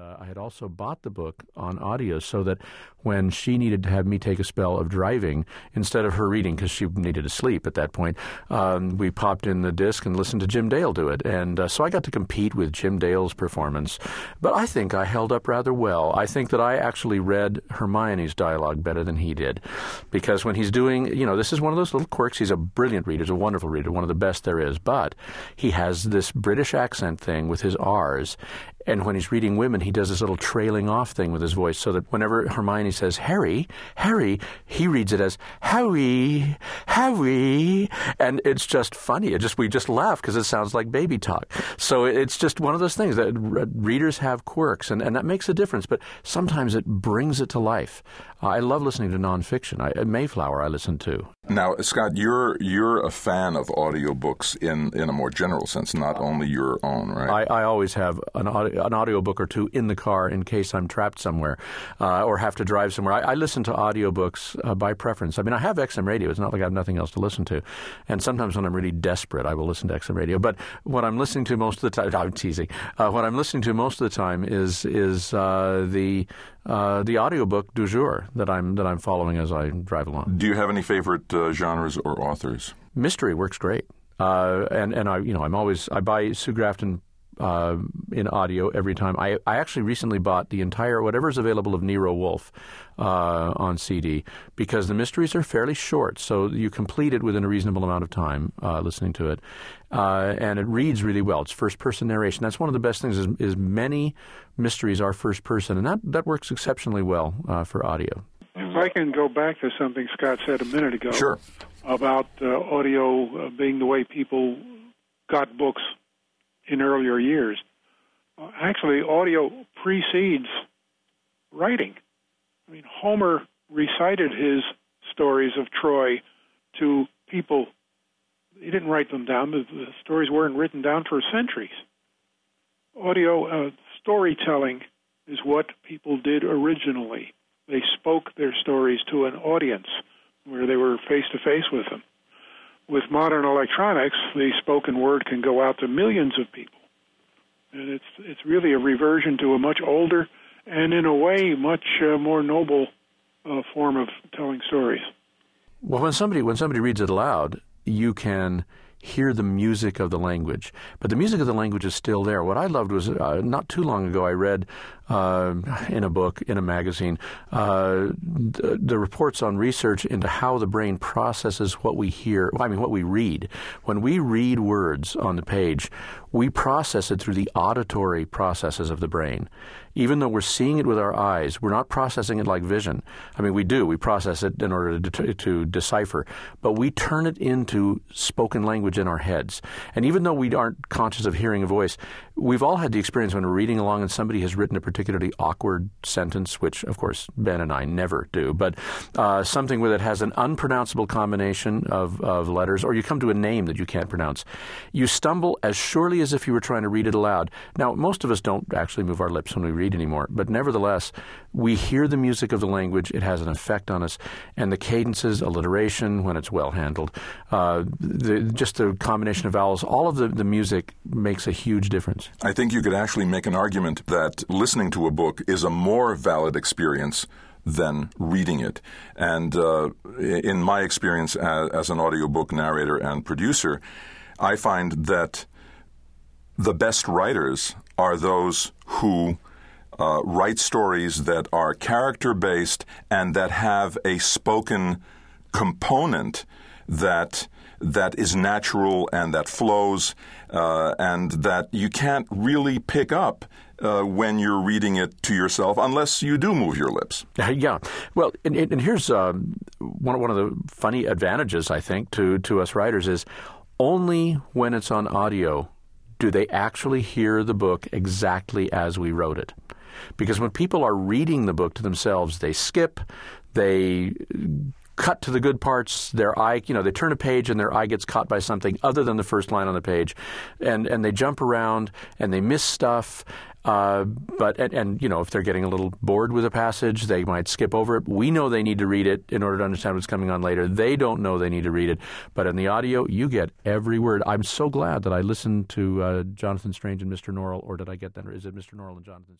uh, I had also bought the book on audio so that when she needed to have me take a spell of driving, instead of her reading, because she needed to sleep at that point, um, we popped in the disc and listened to Jim Dale do it. And uh, so I got to compete with Jim Dale's performance. But I think I held up rather well. I think that I actually read Hermione's dialogue better than he did. Because when he's doing, you know, this is one of those little quirks. He's a brilliant reader, he's a wonderful reader, one of the best there is. But he has this British accent thing with his R's. And when he's reading women, he does this little trailing off thing with his voice so that whenever Hermione says Harry, Harry, he reads it as Harry, Harry. And it's just funny. It just We just laugh because it sounds like baby talk. So it's just one of those things that readers have quirks, and, and that makes a difference. But sometimes it brings it to life. Uh, I love listening to nonfiction. I, Mayflower, I listen to. Now, Scott, you're you're a fan of audiobooks in, in a more general sense, not only your own, right? I, I always have an audio, an audiobook or two in the car in case I'm trapped somewhere uh, or have to drive somewhere. I, I listen to audiobooks uh, by preference. I mean, I have XM radio. It's not like I have nothing else to listen to. And sometimes when I'm really desperate, I will listen to XM radio. But what I'm listening to most of the time, I'm teasing. Uh, what I'm listening to most of the time is is uh, the uh, the audiobook du jour that I'm that I'm following as I drive along. Do you have any favorite uh, genres or authors? Mystery works great, uh, and and I you know I'm always I buy Sue Grafton uh, in audio every time. I, I actually recently bought the entire whatever's available of Nero Wolfe uh, on CD because the mysteries are fairly short, so you complete it within a reasonable amount of time uh, listening to it, uh, and it reads really well. It's first person narration. That's one of the best things. Is, is many mysteries are first person, and that that works exceptionally well uh, for audio. If I can go back to something Scott said a minute ago sure. about uh, audio being the way people got books in earlier years. Actually, audio precedes writing. I mean, Homer recited his stories of Troy to people. He didn't write them down. The, the stories weren't written down for centuries. Audio uh, storytelling is what people did originally. They spoke their stories to an audience where they were face to face with them with modern electronics, the spoken word can go out to millions of people. And it's it's really a reversion to a much older and in a way much uh, more noble uh, form of telling stories. Well, when somebody when somebody reads it aloud, you can hear the music of the language. But the music of the language is still there. What I loved was uh, not too long ago, I read uh, in a book, in a magazine, uh, the, the, reports on research into how the brain processes what we hear, I mean, what we read. When we read words on the page, we process it through the auditory processes of the brain. Even though we're seeing it with our eyes, we're not processing it like vision. I mean, we do. We process it in order to, to decipher, but we turn it into spoken language in our heads. And even though we aren't conscious of hearing a voice, we've all had the experience when we're reading along and somebody has written a particularly awkward sentence, which, of course, Ben and I never do, but uh, something where it has an unpronounceable combination of, of letters, or you come to a name that you can't pronounce. You stumble as surely as if you were trying to read it aloud. Now, most of us don't actually move our lips when we read anymore, but nevertheless, we hear the music of the language. It has an effect on us, and the cadences, alliteration, when it's well handled, uh, the, just the combination of vowels, all of the, the music makes a huge difference. I think you could actually make an argument that listening to a book is a more valid experience than reading it. And uh, in my experience as, as, an audiobook narrator and producer, I find that the best writers are those who uh, write stories that are character based and that have a spoken component that that is natural and that flows uh, and that you can't really pick up uh, when you're reading it to yourself unless you do move your lips. Yeah. Well, and, and here's um, one, one of the funny advantages, I think, to, to us writers is only when it's on audio do they actually hear the book exactly as we wrote it? Because when people are reading the book to themselves, they skip, they cut to the good parts. Their eye, you know, they turn a page and their eye gets caught by something other than the first line on the page, and and they jump around and they miss stuff. Uh, but and, and, you know if they're getting a little bored with a passage, they might skip over it. We know they need to read it in order to understand what's coming on later. They don't know they need to read it, but in the audio, you get every word. I'm so glad that I listened to uh, Jonathan Strange and Mr. Norrell, or did I get that? Or is it Mr. Norrell and Jonathan?